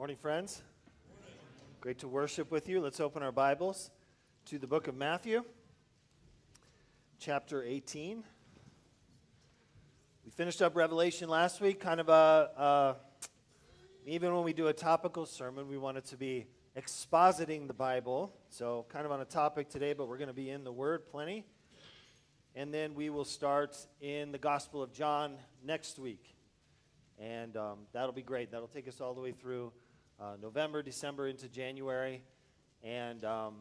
Morning, friends. Great to worship with you. Let's open our Bibles to the book of Matthew, chapter 18. We finished up Revelation last week, kind of a, even when we do a topical sermon, we want it to be expositing the Bible. So, kind of on a topic today, but we're going to be in the Word plenty. And then we will start in the Gospel of John next week. And um, that'll be great. That'll take us all the way through uh, November, December into January. And, um,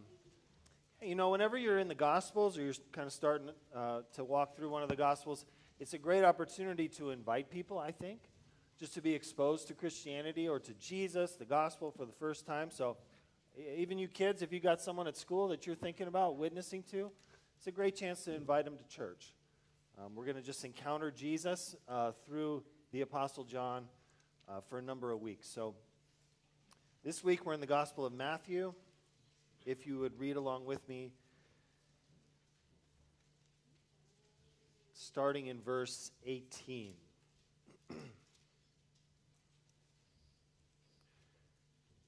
you know, whenever you're in the Gospels or you're kind of starting uh, to walk through one of the Gospels, it's a great opportunity to invite people, I think, just to be exposed to Christianity or to Jesus, the Gospel, for the first time. So, even you kids, if you got someone at school that you're thinking about witnessing to, it's a great chance to invite them to church. Um, we're going to just encounter Jesus uh, through the Apostle John uh, for a number of weeks. So, this week we're in the Gospel of Matthew. If you would read along with me, starting in verse 18.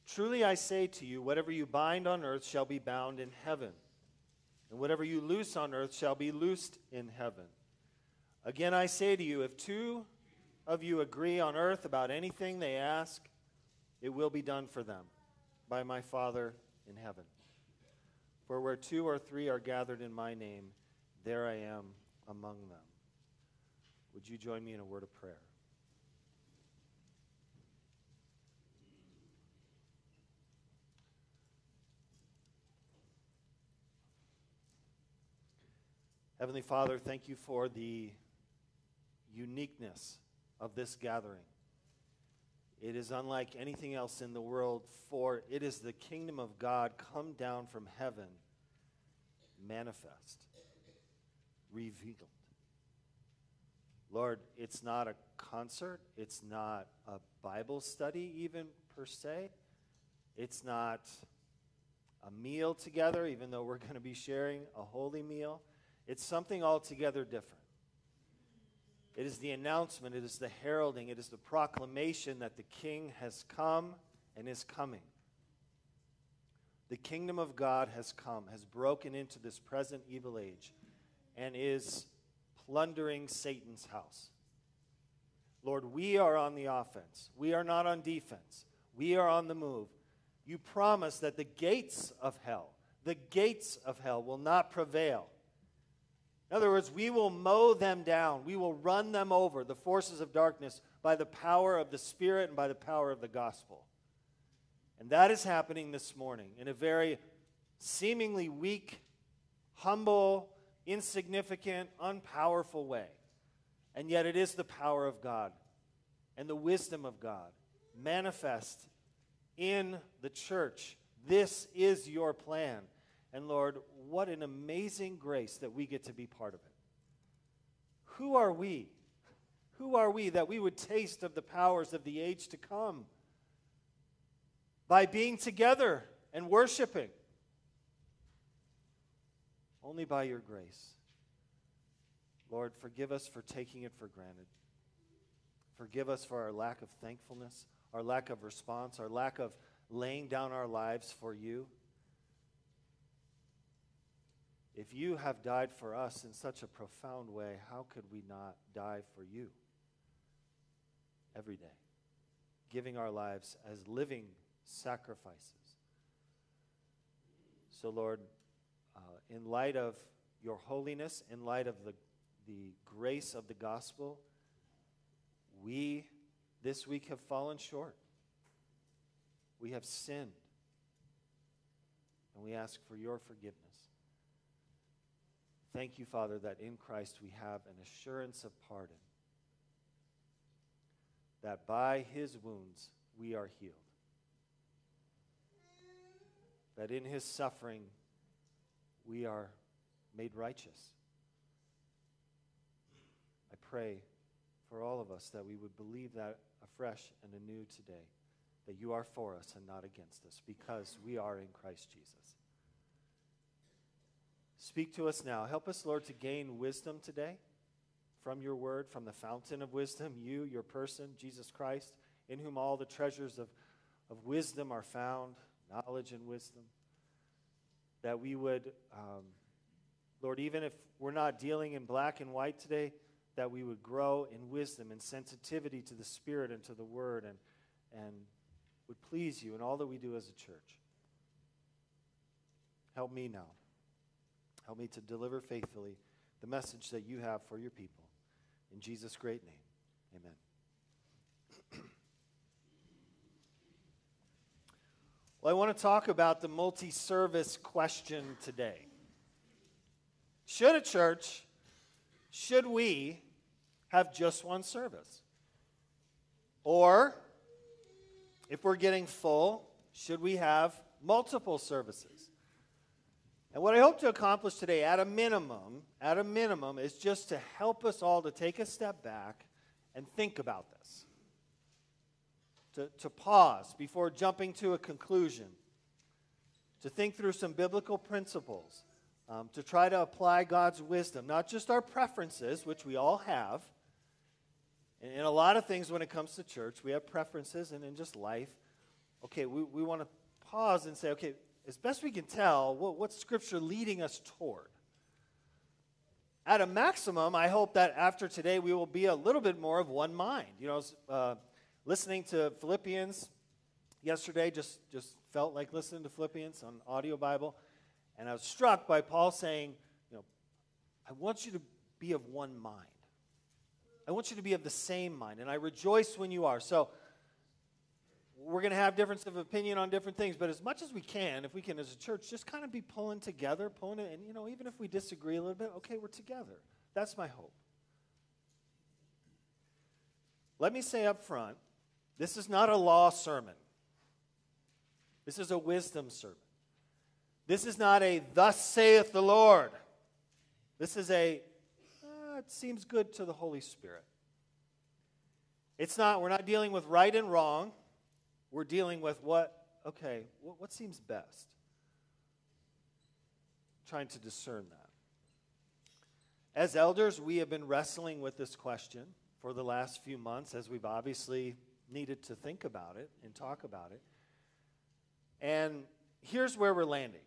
Truly I say to you, whatever you bind on earth shall be bound in heaven, and whatever you loose on earth shall be loosed in heaven. Again I say to you, if two of you agree on earth about anything they ask, it will be done for them by my Father in heaven. For where two or three are gathered in my name, there I am among them. Would you join me in a word of prayer? Heavenly Father, thank you for the uniqueness of this gathering. It is unlike anything else in the world, for it is the kingdom of God come down from heaven, manifest, revealed. Lord, it's not a concert, it's not a Bible study, even per se. It's not a meal together, even though we're going to be sharing a holy meal. It's something altogether different. It is the announcement, it is the heralding, it is the proclamation that the King has come and is coming. The kingdom of God has come, has broken into this present evil age, and is plundering Satan's house. Lord, we are on the offense. We are not on defense. We are on the move. You promise that the gates of hell, the gates of hell will not prevail in other words, we will mow them down. We will run them over, the forces of darkness, by the power of the Spirit and by the power of the gospel. And that is happening this morning in a very seemingly weak, humble, insignificant, unpowerful way. And yet it is the power of God and the wisdom of God manifest in the church. This is your plan. And Lord, what an amazing grace that we get to be part of it. Who are we? Who are we that we would taste of the powers of the age to come? By being together and worshiping. Only by your grace. Lord, forgive us for taking it for granted. Forgive us for our lack of thankfulness, our lack of response, our lack of laying down our lives for you. If you have died for us in such a profound way, how could we not die for you every day? Giving our lives as living sacrifices. So, Lord, uh, in light of your holiness, in light of the, the grace of the gospel, we this week have fallen short. We have sinned. And we ask for your forgiveness. Thank you, Father, that in Christ we have an assurance of pardon, that by his wounds we are healed, that in his suffering we are made righteous. I pray for all of us that we would believe that afresh and anew today, that you are for us and not against us, because we are in Christ Jesus. Speak to us now. Help us, Lord, to gain wisdom today from your word, from the fountain of wisdom, you, your person, Jesus Christ, in whom all the treasures of, of wisdom are found, knowledge and wisdom. That we would, um, Lord, even if we're not dealing in black and white today, that we would grow in wisdom and sensitivity to the Spirit and to the Word and, and would please you in all that we do as a church. Help me now. Help me to deliver faithfully the message that you have for your people. In Jesus' great name, amen. well, I want to talk about the multi service question today. Should a church, should we have just one service? Or, if we're getting full, should we have multiple services? And what I hope to accomplish today, at a minimum, at a minimum, is just to help us all to take a step back and think about this. To, to pause before jumping to a conclusion, to think through some biblical principles, um, to try to apply God's wisdom, not just our preferences, which we all have. In, in a lot of things when it comes to church, we have preferences, and in just life, okay, we, we want to pause and say, okay, as best we can tell, what, what's Scripture leading us toward? At a maximum, I hope that after today we will be a little bit more of one mind. You know, uh, listening to Philippians yesterday, just, just felt like listening to Philippians on audio Bible, and I was struck by Paul saying, you know, I want you to be of one mind. I want you to be of the same mind, and I rejoice when you are. So we're going to have difference of opinion on different things, but as much as we can, if we can as a church, just kind of be pulling together, pulling it, and you know, even if we disagree a little bit, okay, we're together. That's my hope. Let me say up front, this is not a law sermon. This is a wisdom sermon. This is not a thus saith the Lord. This is a uh, it seems good to the Holy Spirit. It's not, we're not dealing with right and wrong. We're dealing with what, okay, what, what seems best? Trying to discern that. As elders, we have been wrestling with this question for the last few months as we've obviously needed to think about it and talk about it. And here's where we're landing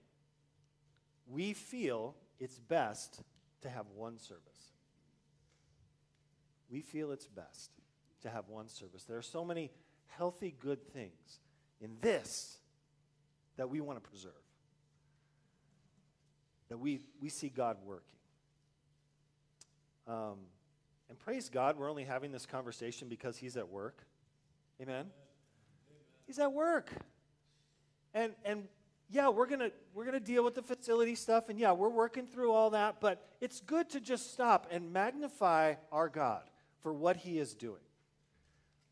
we feel it's best to have one service. We feel it's best to have one service. There are so many healthy, good things in this that we want to preserve, that we, we see God working. Um, and praise God, we're only having this conversation because He's at work. Amen? Amen. He's at work. And, and yeah, we're gonna we're gonna deal with the facility stuff, and yeah, we're working through all that. But it's good to just stop and magnify our God for what He is doing.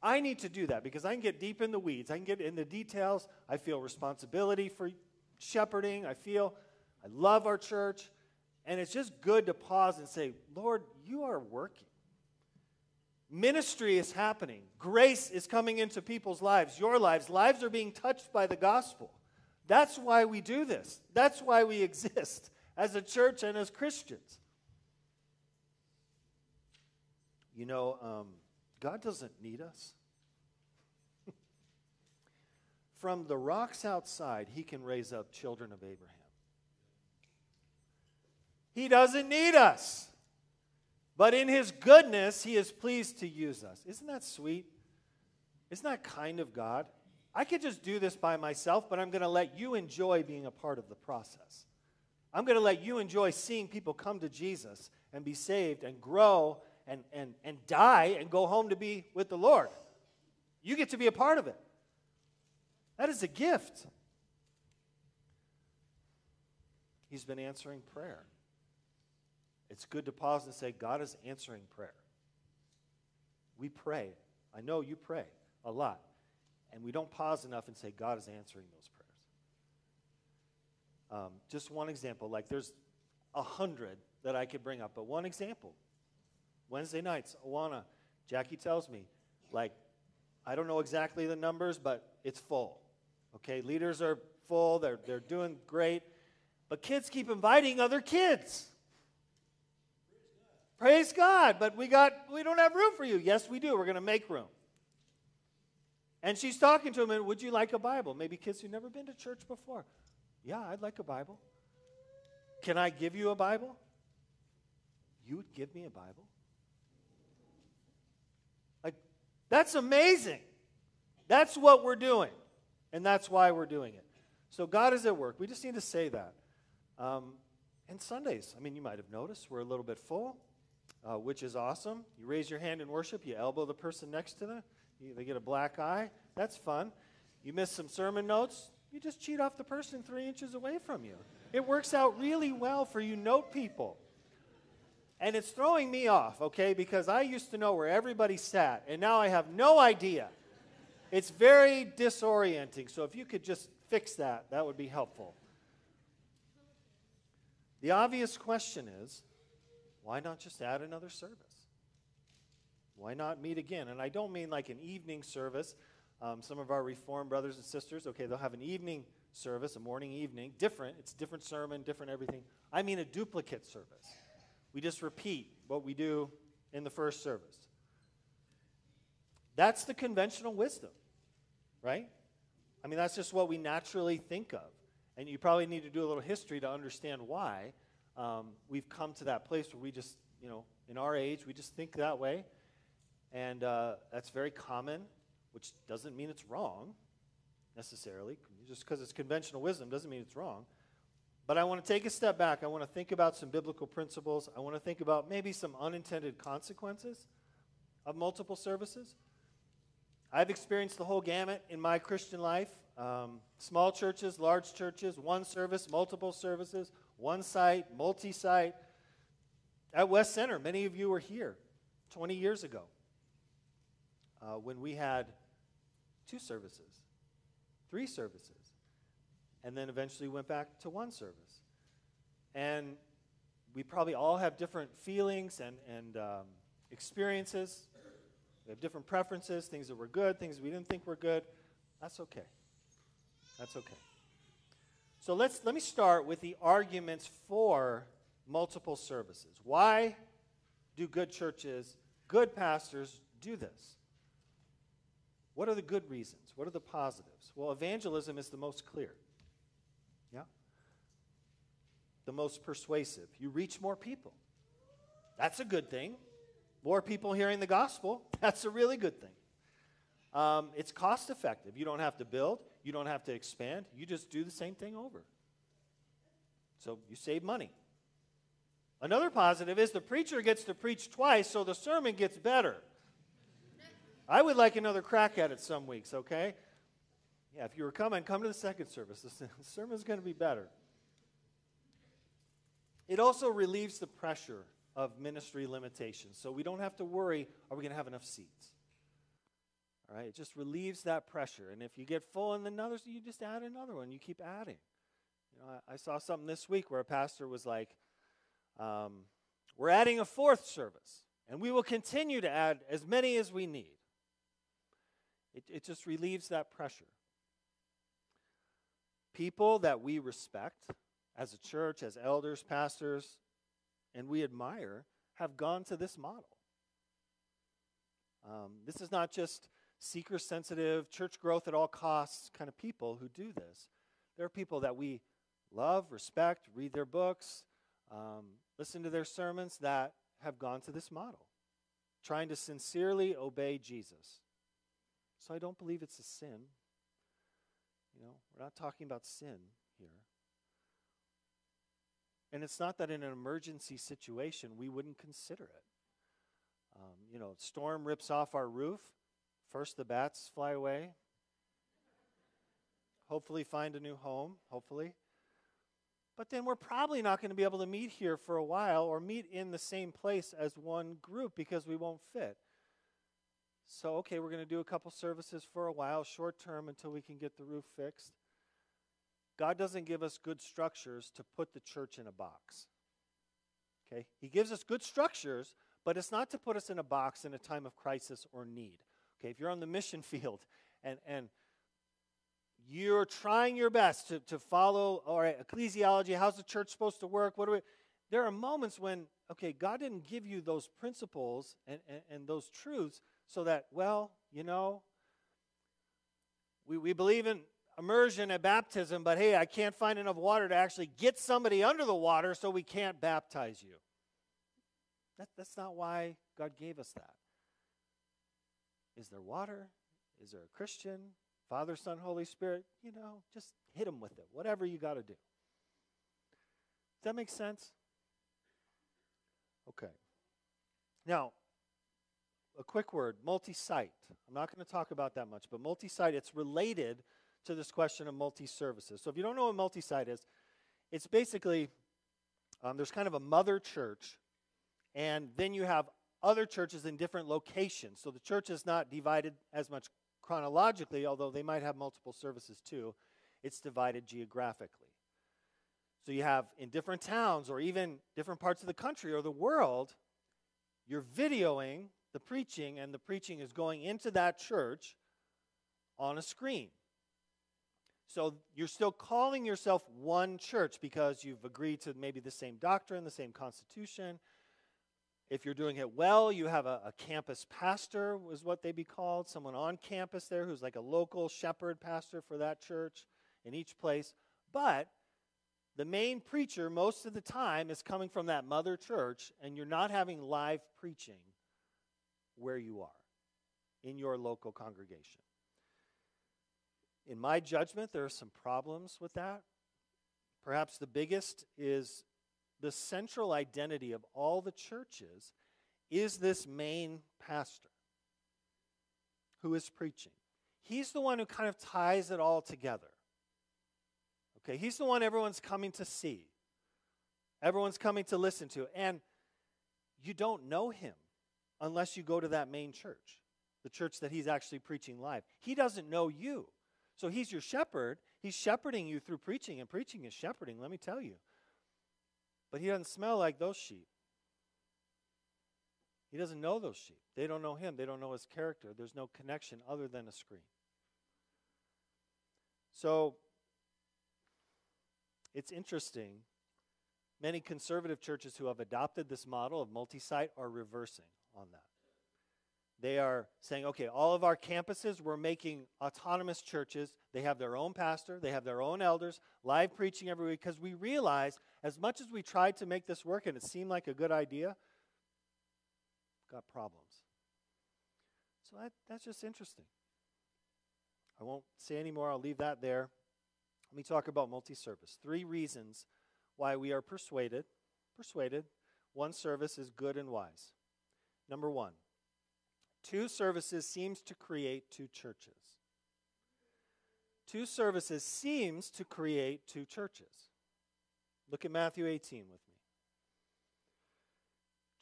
I need to do that because I can get deep in the weeds. I can get in the details. I feel responsibility for shepherding. I feel I love our church. And it's just good to pause and say, Lord, you are working. Ministry is happening. Grace is coming into people's lives, your lives. Lives are being touched by the gospel. That's why we do this. That's why we exist as a church and as Christians. You know, um, God doesn't need us. From the rocks outside, He can raise up children of Abraham. He doesn't need us. But in His goodness, He is pleased to use us. Isn't that sweet? Isn't that kind of God? I could just do this by myself, but I'm going to let you enjoy being a part of the process. I'm going to let you enjoy seeing people come to Jesus and be saved and grow and, and, and die and go home to be with the Lord. You get to be a part of it. That is a gift. He's been answering prayer. It's good to pause and say, God is answering prayer. We pray. I know you pray a lot. And we don't pause enough and say, God is answering those prayers. Um, just one example, like there's a hundred that I could bring up, but one example Wednesday nights, Awana, Jackie tells me, like, I don't know exactly the numbers, but it's full. Okay, leaders are full, they're, they're doing great, but kids keep inviting other kids. Praise God, but we got we don't have room for you. Yes, we do. We're going to make room. And she's talking to him, and would you like a Bible? Maybe kids who've never been to church before. Yeah, I'd like a Bible. Can I give you a Bible? You would give me a Bible? Like, that's amazing. That's what we're doing. And that's why we're doing it. So God is at work. We just need to say that. Um, and Sundays, I mean, you might have noticed we're a little bit full, uh, which is awesome. You raise your hand in worship, you elbow the person next to them, you, they get a black eye. That's fun. You miss some sermon notes, you just cheat off the person three inches away from you. It works out really well for you note people. And it's throwing me off, okay, because I used to know where everybody sat, and now I have no idea. It's very disorienting. So if you could just fix that, that would be helpful. The obvious question is why not just add another service? Why not meet again? And I don't mean like an evening service. Um, some of our Reformed brothers and sisters, okay, they'll have an evening service, a morning, evening, different. It's different sermon, different everything. I mean a duplicate service. We just repeat what we do in the first service. That's the conventional wisdom, right? I mean, that's just what we naturally think of. And you probably need to do a little history to understand why um, we've come to that place where we just, you know, in our age, we just think that way. And uh, that's very common, which doesn't mean it's wrong necessarily. Just because it's conventional wisdom doesn't mean it's wrong. But I want to take a step back. I want to think about some biblical principles. I want to think about maybe some unintended consequences of multiple services. I've experienced the whole gamut in my Christian life um, small churches, large churches, one service, multiple services, one site, multi site. At West Center, many of you were here 20 years ago uh, when we had two services, three services, and then eventually went back to one service. And we probably all have different feelings and, and um, experiences. We have different preferences, things that were good, things we didn't think were good. That's okay. That's okay. So let's let me start with the arguments for multiple services. Why do good churches, good pastors do this? What are the good reasons? What are the positives? Well, evangelism is the most clear. Yeah? The most persuasive. You reach more people. That's a good thing. More people hearing the gospel. That's a really good thing. Um, it's cost effective. You don't have to build, you don't have to expand. You just do the same thing over. So you save money. Another positive is the preacher gets to preach twice, so the sermon gets better. I would like another crack at it some weeks, okay? Yeah, if you were coming, come to the second service. The sermon's going to be better. It also relieves the pressure of ministry limitations. So we don't have to worry are we going to have enough seats? All right, it just relieves that pressure. And if you get full in another, you just add another one. You keep adding. You know, I, I saw something this week where a pastor was like, um, "We're adding a fourth service, and we will continue to add as many as we need." It, it just relieves that pressure. People that we respect as a church, as elders, pastors, and we admire have gone to this model. Um, this is not just seeker sensitive, church growth at all costs kind of people who do this. There are people that we love, respect, read their books, um, listen to their sermons that have gone to this model, trying to sincerely obey Jesus. So I don't believe it's a sin. You know, we're not talking about sin here. And it's not that in an emergency situation we wouldn't consider it. Um, you know, storm rips off our roof. First, the bats fly away. Hopefully, find a new home. Hopefully. But then we're probably not going to be able to meet here for a while or meet in the same place as one group because we won't fit. So, okay, we're going to do a couple services for a while, short term, until we can get the roof fixed. God doesn't give us good structures to put the church in a box. Okay? He gives us good structures, but it's not to put us in a box in a time of crisis or need. Okay, if you're on the mission field and, and you're trying your best to, to follow, all right, ecclesiology, how's the church supposed to work? What do we there are moments when, okay, God didn't give you those principles and, and, and those truths so that, well, you know, we, we believe in immersion at baptism, but hey, I can't find enough water to actually get somebody under the water, so we can't baptize you. That, that's not why God gave us that. Is there water? Is there a Christian? Father, Son, Holy Spirit? You know, just hit them with it, whatever you got to do. Does that make sense? Okay. Now, a quick word multi site. I'm not going to talk about that much, but multi site, it's related to this question of multi services. So if you don't know what multi site is, it's basically um, there's kind of a mother church, and then you have other churches in different locations. So the church is not divided as much chronologically, although they might have multiple services too. It's divided geographically. So you have in different towns or even different parts of the country or the world, you're videoing the preaching, and the preaching is going into that church on a screen. So you're still calling yourself one church because you've agreed to maybe the same doctrine, the same constitution. If you're doing it well, you have a, a campus pastor, is what they'd be called, someone on campus there who's like a local shepherd pastor for that church in each place. But the main preacher, most of the time, is coming from that mother church, and you're not having live preaching where you are in your local congregation. In my judgment, there are some problems with that. Perhaps the biggest is the central identity of all the churches is this main pastor who is preaching. He's the one who kind of ties it all together. Okay, he's the one everyone's coming to see, everyone's coming to listen to. And you don't know him unless you go to that main church, the church that he's actually preaching live. He doesn't know you. So he's your shepherd. He's shepherding you through preaching, and preaching is shepherding, let me tell you. But he doesn't smell like those sheep. He doesn't know those sheep. They don't know him. They don't know his character. There's no connection other than a screen. So it's interesting. Many conservative churches who have adopted this model of multi site are reversing on that. They are saying, okay, all of our campuses, we're making autonomous churches. They have their own pastor, they have their own elders, live preaching every week, because we realize as much as we tried to make this work and it seemed like a good idea, got problems. So that, that's just interesting. I won't say any more, I'll leave that there. Let me talk about multi service. Three reasons why we are persuaded, persuaded, one service is good and wise. Number one, two services seems to create two churches. Two services seems to create two churches. Look at Matthew 18 with me.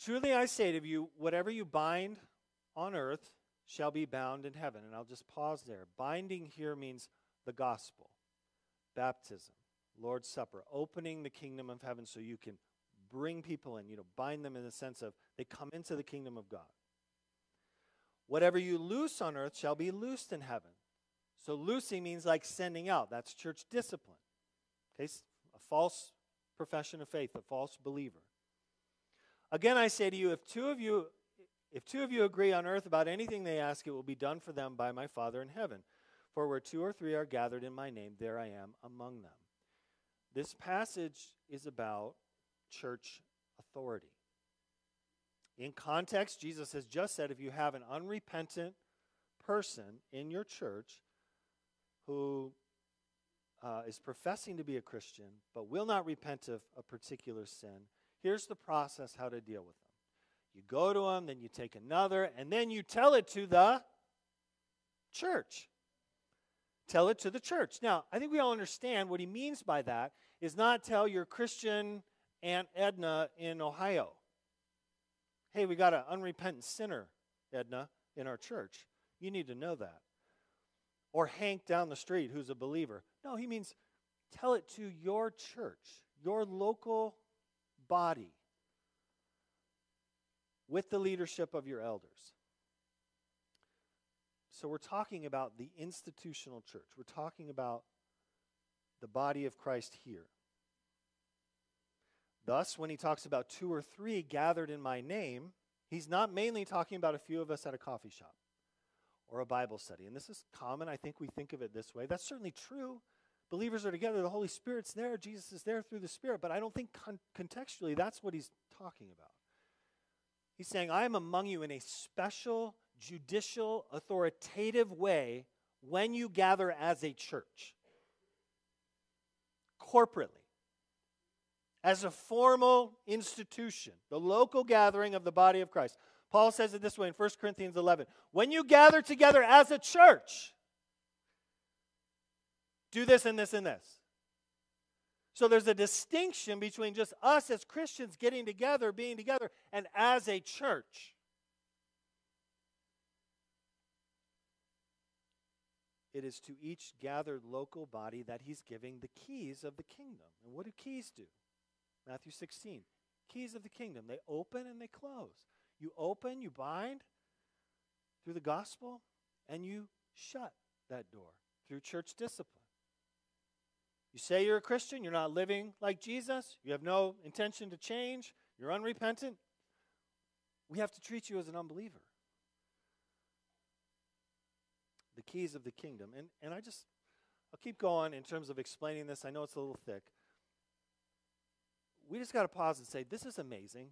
Truly I say to you, whatever you bind on earth shall be bound in heaven. And I'll just pause there. Binding here means the gospel, baptism, Lord's Supper, opening the kingdom of heaven so you can bring people in, you know, bind them in the sense of they come into the kingdom of God. Whatever you loose on earth shall be loosed in heaven. So loosing means like sending out. That's church discipline. Okay, a false profession of faith, a false believer. Again, I say to you, if two of you if two of you agree on earth about anything they ask, it will be done for them by my Father in heaven. For where two or three are gathered in my name, there I am among them. This passage is about church authority. In context, Jesus has just said if you have an unrepentant person in your church who uh, is professing to be a Christian but will not repent of a particular sin, here's the process how to deal with them. You go to them, then you take another, and then you tell it to the church. Tell it to the church. Now, I think we all understand what he means by that is not tell your Christian Aunt Edna in Ohio. Hey, we got an unrepentant sinner, Edna, in our church. You need to know that. Or Hank down the street who's a believer. No, he means tell it to your church, your local body, with the leadership of your elders. So we're talking about the institutional church. We're talking about the body of Christ here. Thus, when he talks about two or three gathered in my name, he's not mainly talking about a few of us at a coffee shop or a Bible study. And this is common. I think we think of it this way. That's certainly true. Believers are together, the Holy Spirit's there, Jesus is there through the Spirit, but I don't think con- contextually that's what he's talking about. He's saying, I am among you in a special, judicial, authoritative way when you gather as a church, corporately, as a formal institution, the local gathering of the body of Christ. Paul says it this way in 1 Corinthians 11 When you gather together as a church, do this and this and this. So there's a distinction between just us as Christians getting together, being together, and as a church. It is to each gathered local body that he's giving the keys of the kingdom. And what do keys do? Matthew 16. Keys of the kingdom. They open and they close. You open, you bind through the gospel, and you shut that door through church discipline. You say you're a Christian, you're not living like Jesus, you have no intention to change, you're unrepentant. We have to treat you as an unbeliever. The keys of the kingdom. And, and I just, I'll keep going in terms of explaining this. I know it's a little thick. We just got to pause and say, this is amazing.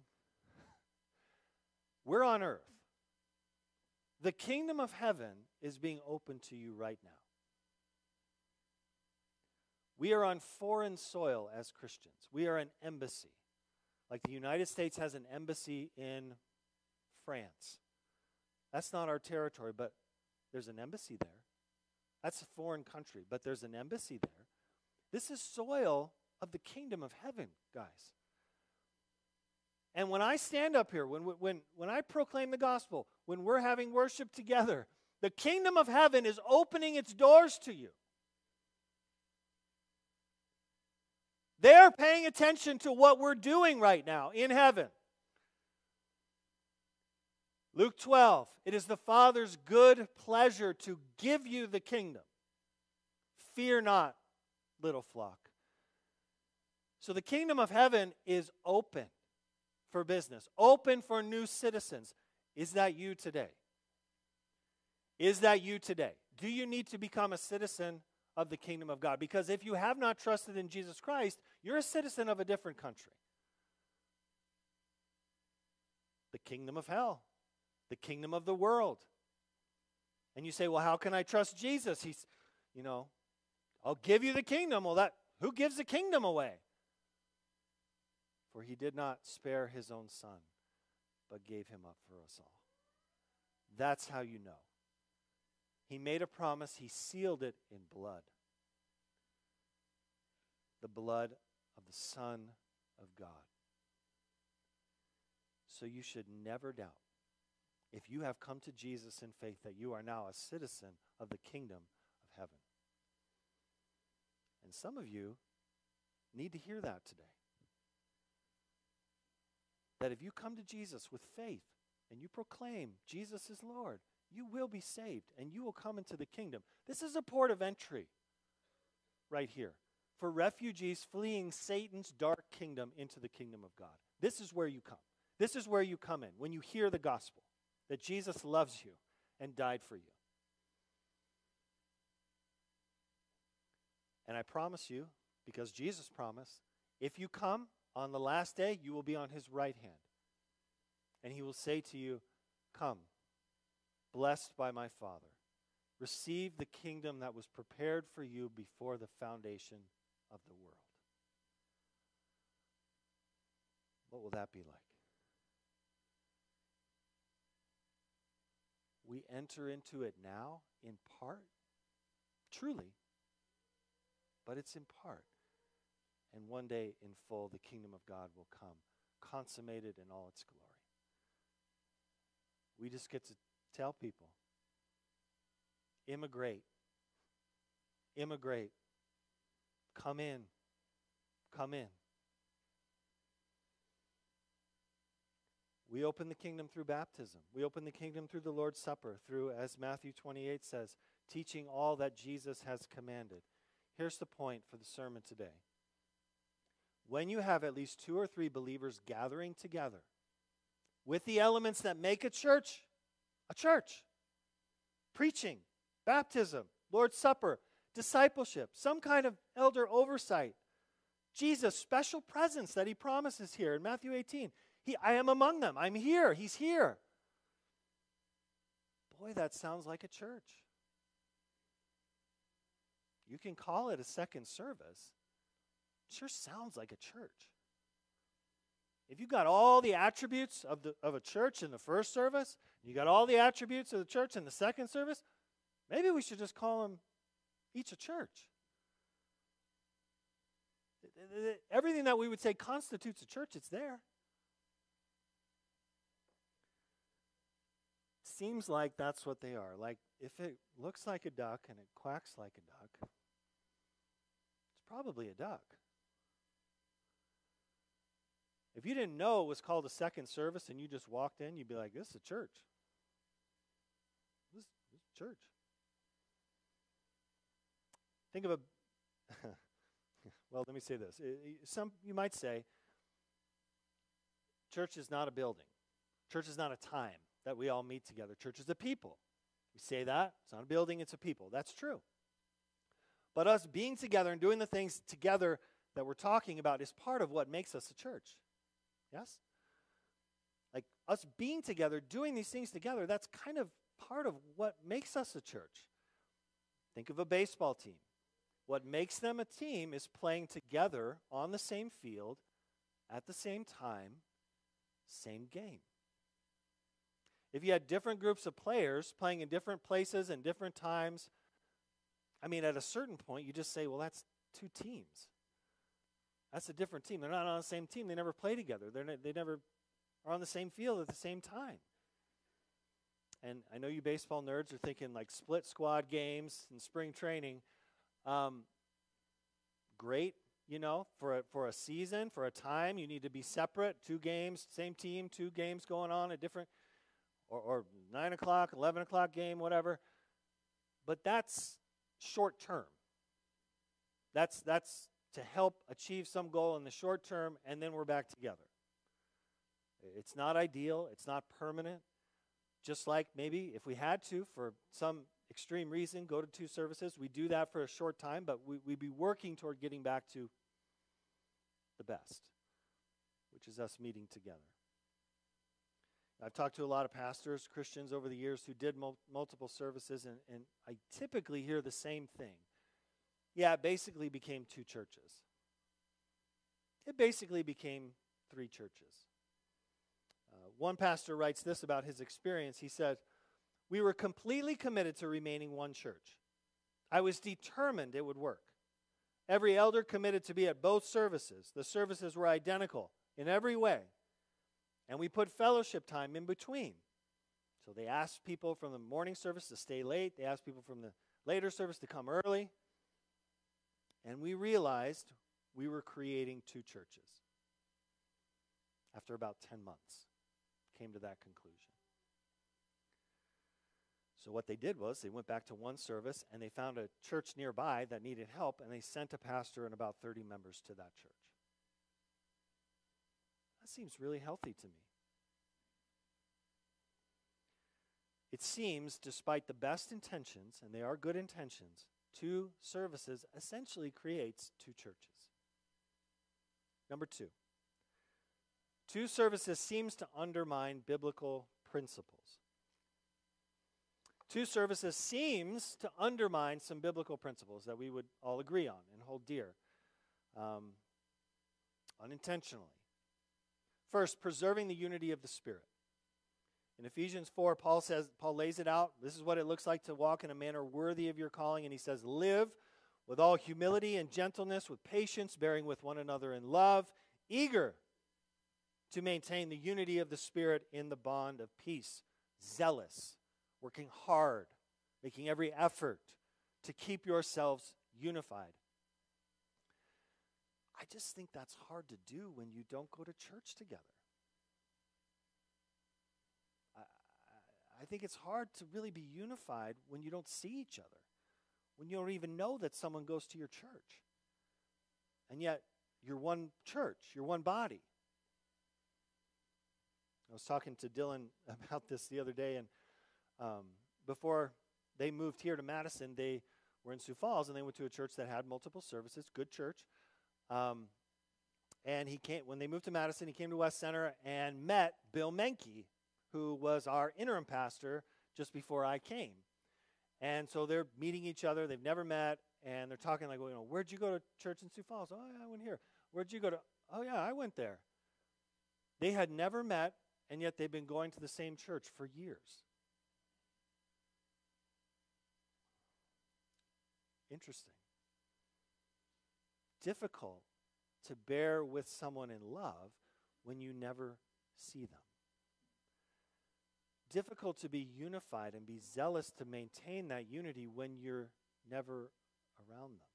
We're on earth. The kingdom of heaven is being opened to you right now. We are on foreign soil as Christians. We are an embassy. Like the United States has an embassy in France. That's not our territory, but there's an embassy there. That's a foreign country, but there's an embassy there. This is soil of the kingdom of heaven, guys. And when I stand up here, when, when, when I proclaim the gospel, when we're having worship together, the kingdom of heaven is opening its doors to you. They're paying attention to what we're doing right now in heaven. Luke 12, it is the Father's good pleasure to give you the kingdom. Fear not, little flock. So the kingdom of heaven is open for business, open for new citizens. Is that you today? Is that you today? Do you need to become a citizen of the kingdom of God? Because if you have not trusted in Jesus Christ, you're a citizen of a different country. The kingdom of hell, the kingdom of the world. And you say, well, how can I trust Jesus? He's, you know, I'll give you the kingdom. Well, that who gives the kingdom away? For he did not spare his own son, but gave him up for us all. That's how you know. He made a promise, he sealed it in blood. The blood of the Son of God. So you should never doubt, if you have come to Jesus in faith, that you are now a citizen of the kingdom of heaven. And some of you need to hear that today that if you come to Jesus with faith and you proclaim Jesus is Lord, you will be saved and you will come into the kingdom. This is a port of entry right here for refugees fleeing Satan's dark kingdom into the kingdom of God. This is where you come. This is where you come in when you hear the gospel that Jesus loves you and died for you. And I promise you, because Jesus promised, if you come, on the last day, you will be on his right hand. And he will say to you, Come, blessed by my Father. Receive the kingdom that was prepared for you before the foundation of the world. What will that be like? We enter into it now in part, truly, but it's in part. And one day in full, the kingdom of God will come, consummated in all its glory. We just get to tell people immigrate, immigrate, come in, come in. We open the kingdom through baptism. We open the kingdom through the Lord's Supper, through, as Matthew 28 says, teaching all that Jesus has commanded. Here's the point for the sermon today when you have at least two or three believers gathering together with the elements that make a church a church, preaching, baptism, Lord's Supper, discipleship, some kind of elder oversight. Jesus' special presence that he promises here in Matthew 18. He, I am among them. I'm here. He's here. Boy, that sounds like a church. You can call it a second service. Sure sounds like a church. If you got all the attributes of, the, of a church in the first service, you got all the attributes of the church in the second service, maybe we should just call them each a church. Everything that we would say constitutes a church, it's there. Seems like that's what they are. Like if it looks like a duck and it quacks like a duck, it's probably a duck. If you didn't know it was called a second service and you just walked in, you'd be like, this is a church. This, this is a church. Think of a, well, let me say this. Some, you might say, church is not a building. Church is not a time that we all meet together. Church is a people. We say that. It's not a building, it's a people. That's true. But us being together and doing the things together that we're talking about is part of what makes us a church. Yes? Like us being together, doing these things together, that's kind of part of what makes us a church. Think of a baseball team. What makes them a team is playing together on the same field at the same time, same game. If you had different groups of players playing in different places and different times, I mean, at a certain point, you just say, well, that's two teams. That's a different team. They're not on the same team. They never play together. They're they never are on the same field at the same time. And I know you baseball nerds are thinking like split squad games and spring training. Um, great, you know, for a, for a season, for a time, you need to be separate. Two games, same team, two games going on at different, or, or 9 o'clock, 11 o'clock game, whatever. But that's short term. That's, that's to help achieve some goal in the short term, and then we're back together. It's not ideal, it's not permanent. Just like maybe if we had to, for some extreme reason, go to two services, we do that for a short time, but we, we'd be working toward getting back to the best, which is us meeting together. I've talked to a lot of pastors, Christians over the years who did mul- multiple services, and, and I typically hear the same thing yeah, it basically became two churches. It basically became three churches. Uh, one pastor writes this about his experience. He said, We were completely committed to remaining one church. I was determined it would work. Every elder committed to be at both services. The services were identical in every way. And we put fellowship time in between. So they asked people from the morning service to stay late, they asked people from the later service to come early. And we realized we were creating two churches. After about 10 months, came to that conclusion. So what they did was they went back to one service and they found a church nearby that needed help and they sent a pastor and about 30 members to that church. That seems really healthy to me. It seems, despite the best intentions, and they are good intentions, two services essentially creates two churches. Number two, two services seems to undermine biblical principles. Two services seems to undermine some biblical principles that we would all agree on and hold dear um, unintentionally. First, preserving the unity of the Spirit. In Ephesians 4, Paul says, Paul lays it out. This is what it looks like to walk in a manner worthy of your calling. And he says, Live with all humility and gentleness, with patience, bearing with one another in love, eager to maintain the unity of the Spirit in the bond of peace, zealous, working hard, making every effort to keep yourselves unified. I just think that's hard to do when you don't go to church together. I think it's hard to really be unified when you don't see each other, when you don't even know that someone goes to your church. And yet, you're one church, you're one body. I was talking to Dylan about this the other day, and um, before they moved here to Madison, they were in Sioux Falls, and they went to a church that had multiple services, good church. Um, and he came when they moved to Madison. He came to West Center and met Bill Menke, who was our interim pastor just before I came. And so they're meeting each other. They've never met, and they're talking like, well, you know, where'd you go to church in Sioux Falls? Oh, yeah, I went here. Where'd you go to? Oh, yeah, I went there. They had never met, and yet they've been going to the same church for years. Interesting. Difficult to bear with someone in love when you never see them. Difficult to be unified and be zealous to maintain that unity when you're never around them.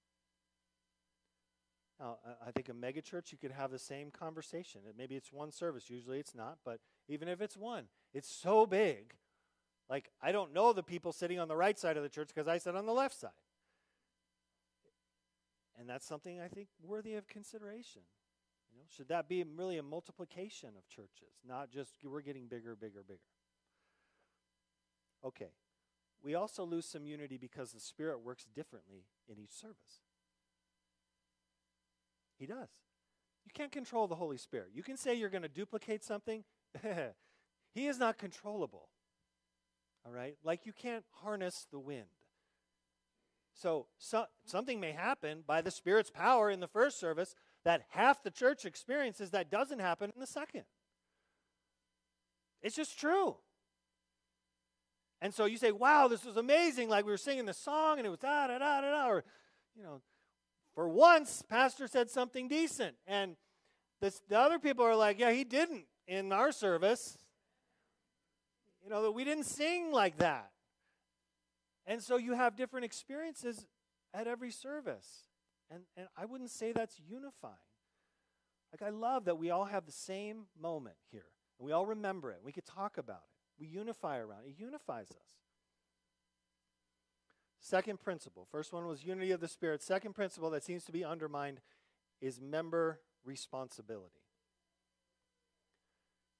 Now, I think a megachurch, you could have the same conversation. Maybe it's one service. Usually it's not, but even if it's one, it's so big. Like, I don't know the people sitting on the right side of the church because I sit on the left side. And that's something I think worthy of consideration. You know, should that be really a multiplication of churches, not just we're getting bigger, bigger, bigger? Okay. We also lose some unity because the Spirit works differently in each service. He does. You can't control the Holy Spirit. You can say you're going to duplicate something. he is not controllable. All right? Like you can't harness the wind. So, so, something may happen by the Spirit's power in the first service that half the church experiences that doesn't happen in the second. It's just true. And so you say, wow, this was amazing. Like we were singing the song and it was da da da da da. Or, you know, for once, Pastor said something decent. And this, the other people are like, yeah, he didn't in our service. You know, we didn't sing like that. And so you have different experiences at every service. And, and I wouldn't say that's unifying. Like, I love that we all have the same moment here, and we all remember it. We could talk about it. We unify around it. Unifies us. Second principle. First one was unity of the Spirit. Second principle that seems to be undermined is member responsibility.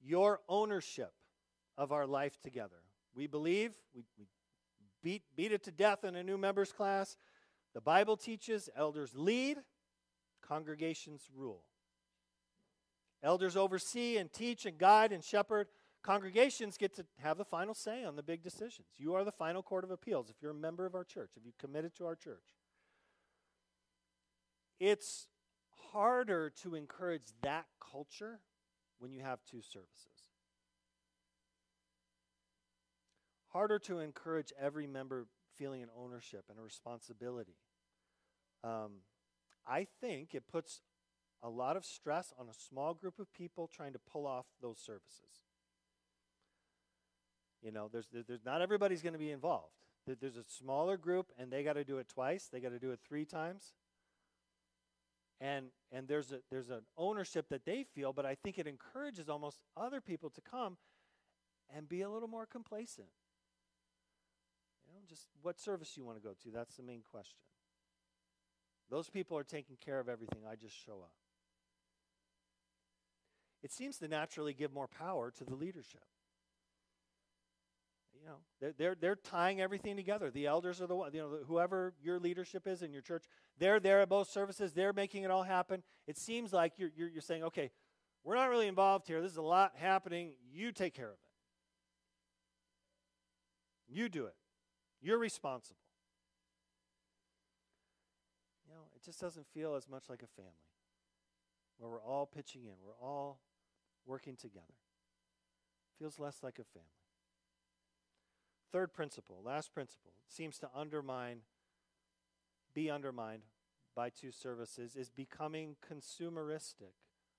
Your ownership of our life together. We believe, we, we beat, beat it to death in a new members class. The Bible teaches elders lead, congregations rule. Elders oversee and teach and guide and shepherd. Congregations get to have the final say on the big decisions. You are the final court of appeals if you're a member of our church, if you committed to our church. It's harder to encourage that culture when you have two services. harder to encourage every member feeling an ownership and a responsibility. Um, I think it puts a lot of stress on a small group of people trying to pull off those services. You know, there's, there's not everybody's going to be involved. There's a smaller group, and they got to do it twice. They got to do it three times. And and there's a there's an ownership that they feel, but I think it encourages almost other people to come and be a little more complacent You know, just what service you want to go to. That's the main question. Those people are taking care of everything. I just show up. It seems to naturally give more power to the leadership. You know, they're, they're, they're tying everything together. The elders are the one, you know, whoever your leadership is in your church, they're there at both services. They're making it all happen. It seems like you're, you're, you're saying, okay, we're not really involved here. This is a lot happening. You take care of it. You do it. You're responsible. You know, it just doesn't feel as much like a family where we're all pitching in, we're all working together. Feels less like a family. Third principle, last principle, seems to undermine, be undermined by two services, is becoming consumeristic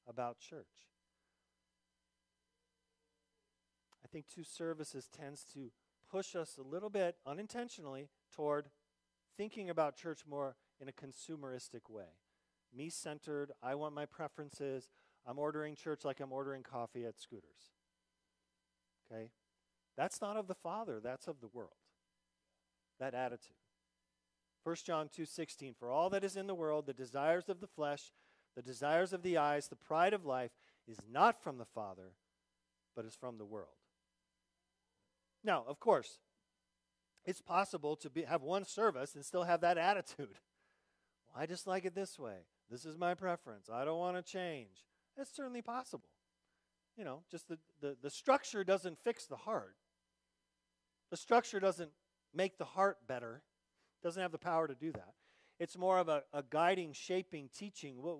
about church. I think two services tends to push us a little bit unintentionally toward thinking about church more in a consumeristic way. Me centered, I want my preferences. I'm ordering church like I'm ordering coffee at Scooters. Okay? That's not of the Father, that's of the world. That attitude. 1 John 2:16 For all that is in the world, the desires of the flesh, the desires of the eyes, the pride of life is not from the Father, but is from the world. Now, of course, It's possible to be, have one service and still have that attitude. Well, I just like it this way. This is my preference. I don't want to change. That's certainly possible. You know, just the, the, the structure doesn't fix the heart. The structure doesn't make the heart better, doesn't have the power to do that. It's more of a, a guiding, shaping, teaching what,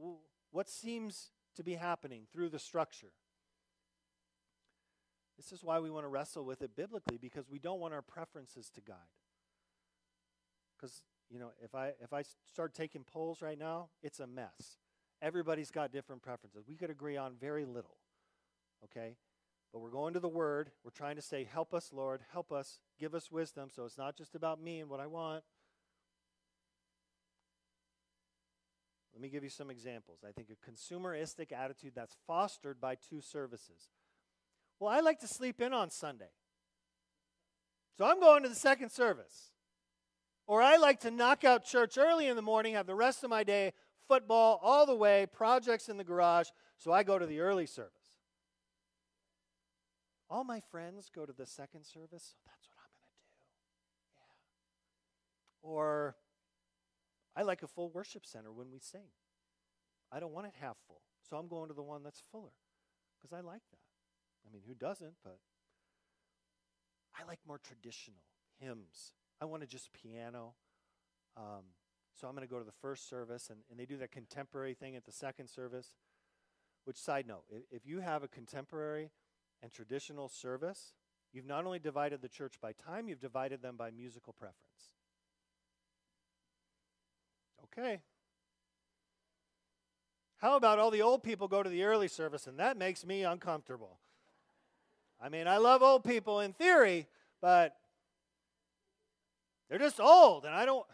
what seems to be happening through the structure. This is why we want to wrestle with it biblically because we don't want our preferences to guide. Because, you know, if I if I start taking polls right now, it's a mess. Everybody's got different preferences. We could agree on very little. Okay? But we're going to the word. We're trying to say, "Help us, Lord. Help us. Give us wisdom." So it's not just about me and what I want. Let me give you some examples. I think a consumeristic attitude that's fostered by two services. Well, I like to sleep in on Sunday. So I'm going to the second service. Or I like to knock out church early in the morning, have the rest of my day football all the way, projects in the garage, so I go to the early service. All my friends go to the second service, so that's what I'm going to do. Yeah. Or I like a full worship center when we sing. I don't want it half full. So I'm going to the one that's fuller because I like that. I mean, who doesn't? But I like more traditional hymns. I want to just piano. Um, so I'm going to go to the first service, and, and they do that contemporary thing at the second service. Which, side note, if, if you have a contemporary and traditional service, you've not only divided the church by time, you've divided them by musical preference. Okay. How about all the old people go to the early service and that makes me uncomfortable? I mean, I love old people in theory, but they're just old and I don't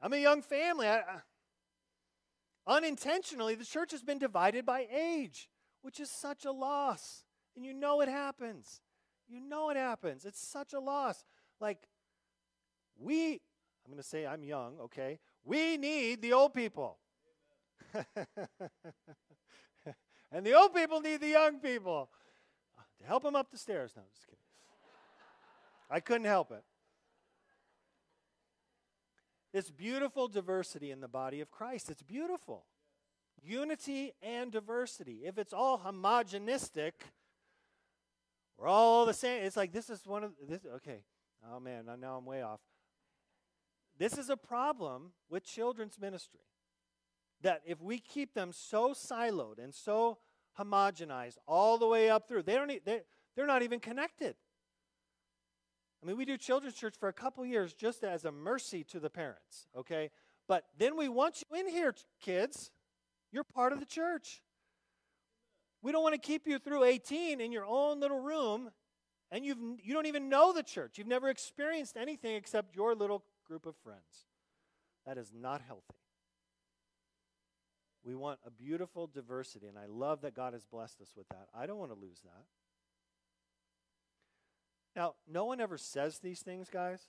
I'm a young family. I, unintentionally, the church has been divided by age, which is such a loss. And you know it happens. You know it happens. It's such a loss. Like, we I'm going to say I'm young, okay? We need the old people. and the old people need the young people to help them up the stairs. No, just kidding. I couldn't help it. This beautiful diversity in the body of Christ. It's beautiful. Unity and diversity. If it's all homogenistic, we're all the same. It's like this is one of this. Okay. Oh man, now I'm way off. This is a problem with children's ministry. That if we keep them so siloed and so homogenized all the way up through, they don't, they, they're not even connected. I mean, we do children's church for a couple years just as a mercy to the parents, okay? But then we want you in here, kids. You're part of the church. We don't want to keep you through 18 in your own little room and you've, you don't even know the church. You've never experienced anything except your little group of friends. That is not healthy. We want a beautiful diversity, and I love that God has blessed us with that. I don't want to lose that. Now, no one ever says these things, guys.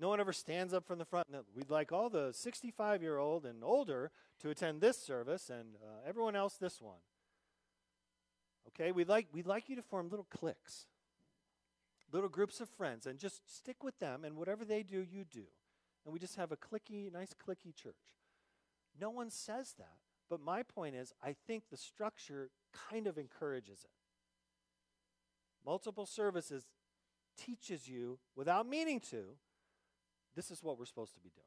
No one ever stands up from the front. We'd like all the 65 year old and older to attend this service and uh, everyone else this one. Okay, we'd like, we'd like you to form little cliques, little groups of friends, and just stick with them, and whatever they do, you do and we just have a cliquey, nice cliquey church. No one says that. But my point is, I think the structure kind of encourages it. Multiple services teaches you, without meaning to, this is what we're supposed to be doing.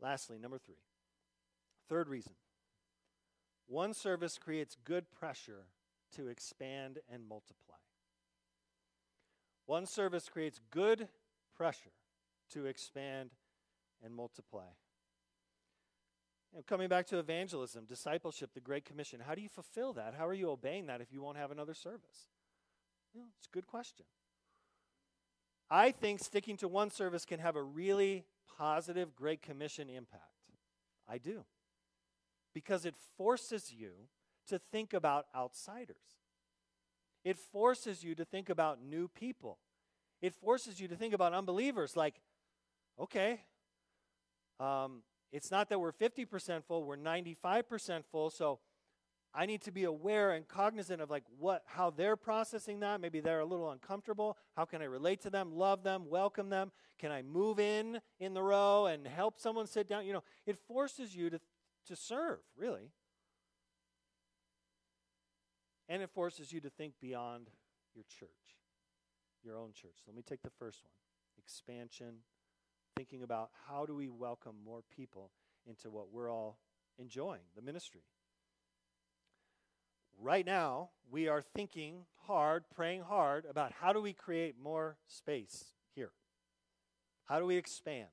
Lastly, number three. Third reason. One service creates good pressure to expand and multiply. One service creates good pressure to expand and multiply. Know, coming back to evangelism, discipleship, the Great Commission, how do you fulfill that? How are you obeying that if you won't have another service? You know, it's a good question. I think sticking to one service can have a really positive Great Commission impact. I do. Because it forces you to think about outsiders. It forces you to think about new people. It forces you to think about unbelievers like, okay, um, it's not that we're 50% full, we're 95% full, so I need to be aware and cognizant of like what how they're processing that. Maybe they're a little uncomfortable. How can I relate to them, love them, welcome them? Can I move in in the row and help someone sit down? You know, it forces you to to serve, really. And it forces you to think beyond your church, your own church. Let me take the first one. Expansion, thinking about how do we welcome more people into what we're all enjoying, the ministry. Right now, we are thinking hard, praying hard about how do we create more space here? How do we expand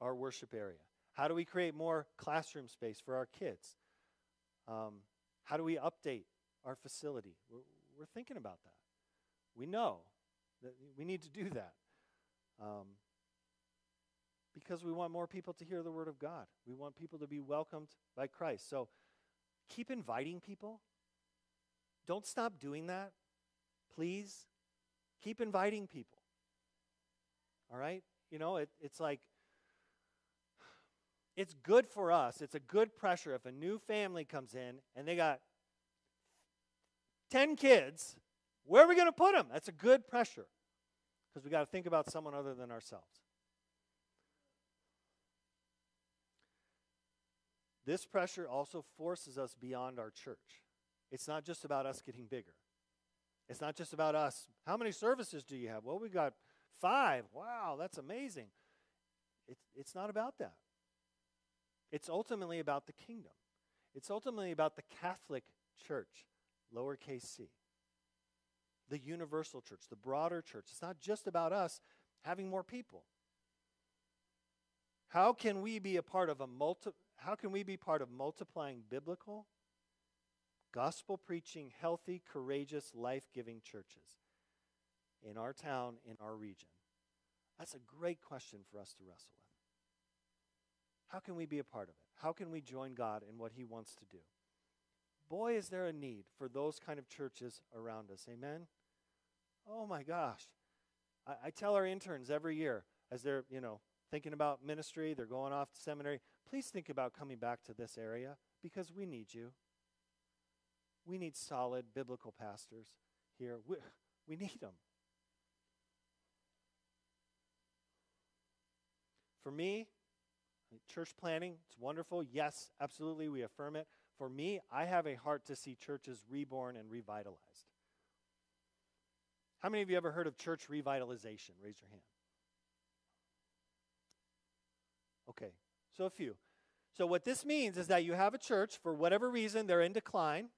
our worship area? How do we create more classroom space for our kids? Um, how do we update our facility? We're, we're, thinking about that. We know that we need to do that um, because we want more people to hear the Word of God. We want people to be welcomed by Christ. So keep inviting people. Don't stop doing that. Please keep inviting people. All right? You know, it, it's like, it's good for us. It's a good pressure if a new family comes in and they got 10 kids. Where are we going to put them? That's a good pressure because we got to think about someone other than ourselves. This pressure also forces us beyond our church. It's not just about us getting bigger. It's not just about us. How many services do you have? Well, we got five. Wow, that's amazing. It's, it's not about that. It's ultimately about the kingdom. It's ultimately about the Catholic Church, lowercase c. The universal church, the broader church. It's not just about us having more people. How can we be a part of a multi how can we be part of multiplying biblical gospel preaching, healthy, courageous, life giving churches in our town, in our region? That's a great question for us to wrestle with. How can we be a part of it? How can we join God in what He wants to do? Boy, is there a need for those kind of churches around us. Amen? Oh my gosh. I, I tell our interns every year as they're, you know, thinking about ministry, they're going off to seminary, please think about coming back to this area because we need you. We need solid biblical pastors here. We, we need them. For me, church planting, it's wonderful. Yes, absolutely, we affirm it. For me, I have a heart to see churches reborn and revitalized. How many of you ever heard of church revitalization? Raise your hand. Okay, so a few. So, what this means is that you have a church, for whatever reason, they're in decline.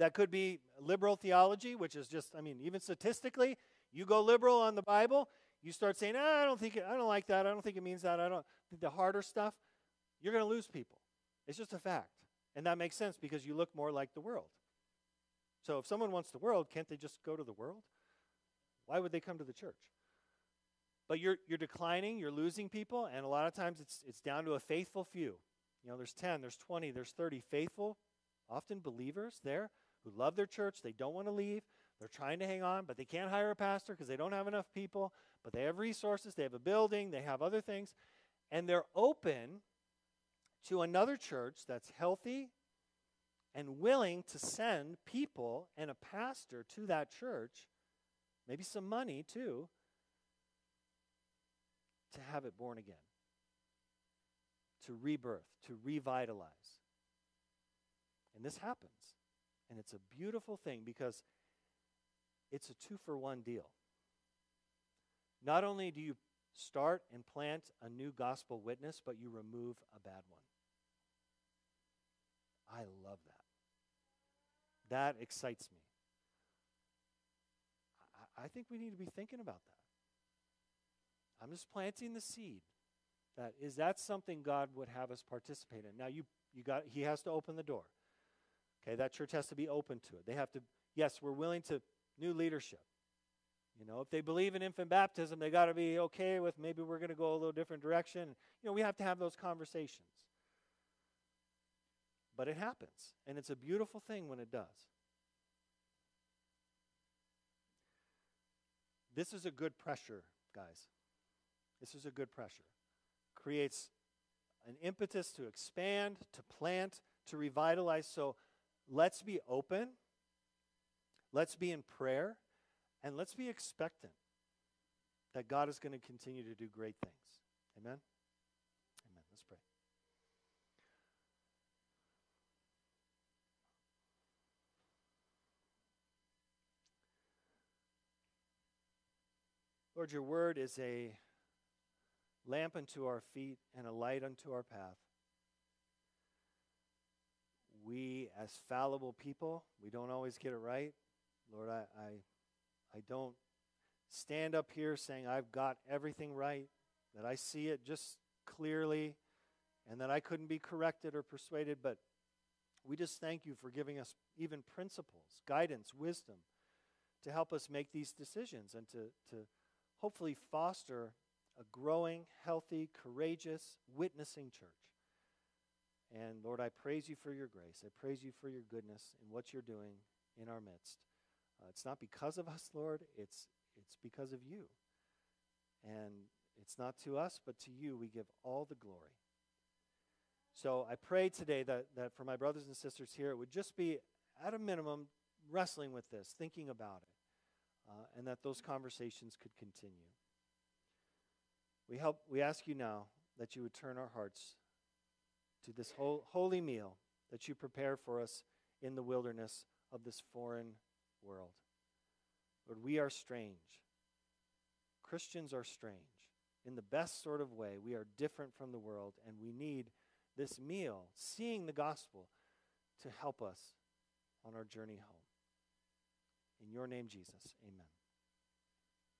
That could be liberal theology, which is just, I mean, even statistically, you go liberal on the Bible, you start saying, ah, I don't think, it, I don't like that. I don't think it means that. I don't, the harder stuff, you're going to lose people. It's just a fact. And that makes sense because you look more like the world. So if someone wants the world, can't they just go to the world? Why would they come to the church? But you're, you're declining, you're losing people, and a lot of times it's, it's down to a faithful few. You know, there's 10, there's 20, there's 30 faithful, often believers there who love their church. They don't want to leave. They're trying to hang on, but they can't hire a pastor because they don't have enough people. But they have resources, they have a building, they have other things, and they're open to another church that's healthy and willing to send people and a pastor to that church, maybe some money too, to have it born again, to rebirth, to revitalize. And this happens. And it's a beautiful thing because it's a two for one deal. Not only do you start and plant a new gospel witness, but you remove a bad one. I love that. That excites me. I, I think we need to be thinking about that. I'm just planting the seed. That is that something God would have us participate in. Now you you got he has to open the door. Okay, that church has to be open to it. They have to, yes, we're willing to new leadership. You know, if they believe in infant baptism, they got to be okay with maybe we're going to go a little different direction. You know, we have to have those conversations. But it happens, and it's a beautiful thing when it does. This is a good pressure, guys. This is a good pressure. Creates an impetus to expand, to plant, to revitalize. So let's be open, let's be in prayer, and let's be expectant that God is going to continue to do great things. Amen? Amen. Let's pray. Lord, your word is a lamp unto our feet and a light unto our path. We, as fallible people, we don't always get it right. Lord, I, I, I don't stand up here saying I've got everything right, that I see it just clearly, and that I couldn't be corrected or persuaded, but we just thank you for giving us even principles, guidance, wisdom to help us make these decisions and to, to hopefully foster a growing, healthy, courageous, witnessing church. And Lord, I praise you for your grace. I praise you for your goodness in what you're doing in our midst. Uh, it's not because of us, Lord, it's, it's because of you. And it's not to us, but to you we give all the glory. So I pray today that, that for my brothers and sisters here, it would just be, at a minimum, wrestling with this, thinking about it, uh, and that those conversations could continue. We, help, we ask you now that you would turn our hearts to this whole, holy meal that you prepare for us in the wilderness of this foreign world. Lord, we are strange. Christians are strange. In the best sort of way, we are different from the world, and we need this meal, seeing the gospel, to help us on our journey home. In your name, Jesus, amen.